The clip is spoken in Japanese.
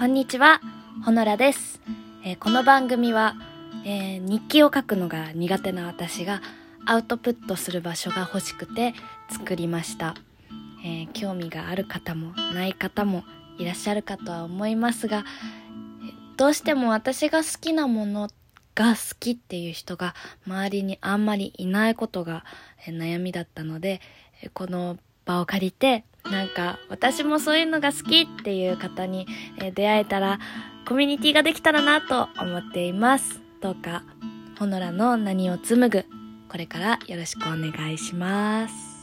こんにちは、ほのらです。えーこの番組は、えー日記を書くのが苦手な私がアウトプットする場所が欲しくて作りました。えー興味がある方もない方もいらっしゃるかとは思いますが、どうしても私が好きなものが好きっていう人が周りにあんまりいないことが悩みだったので、この場を借りてなんか私もそういうのが好きっていう方に、出会えたらコミュニティができたらなと思っています。どうかほのらの何を紡ぐこれからよろしくお願いします。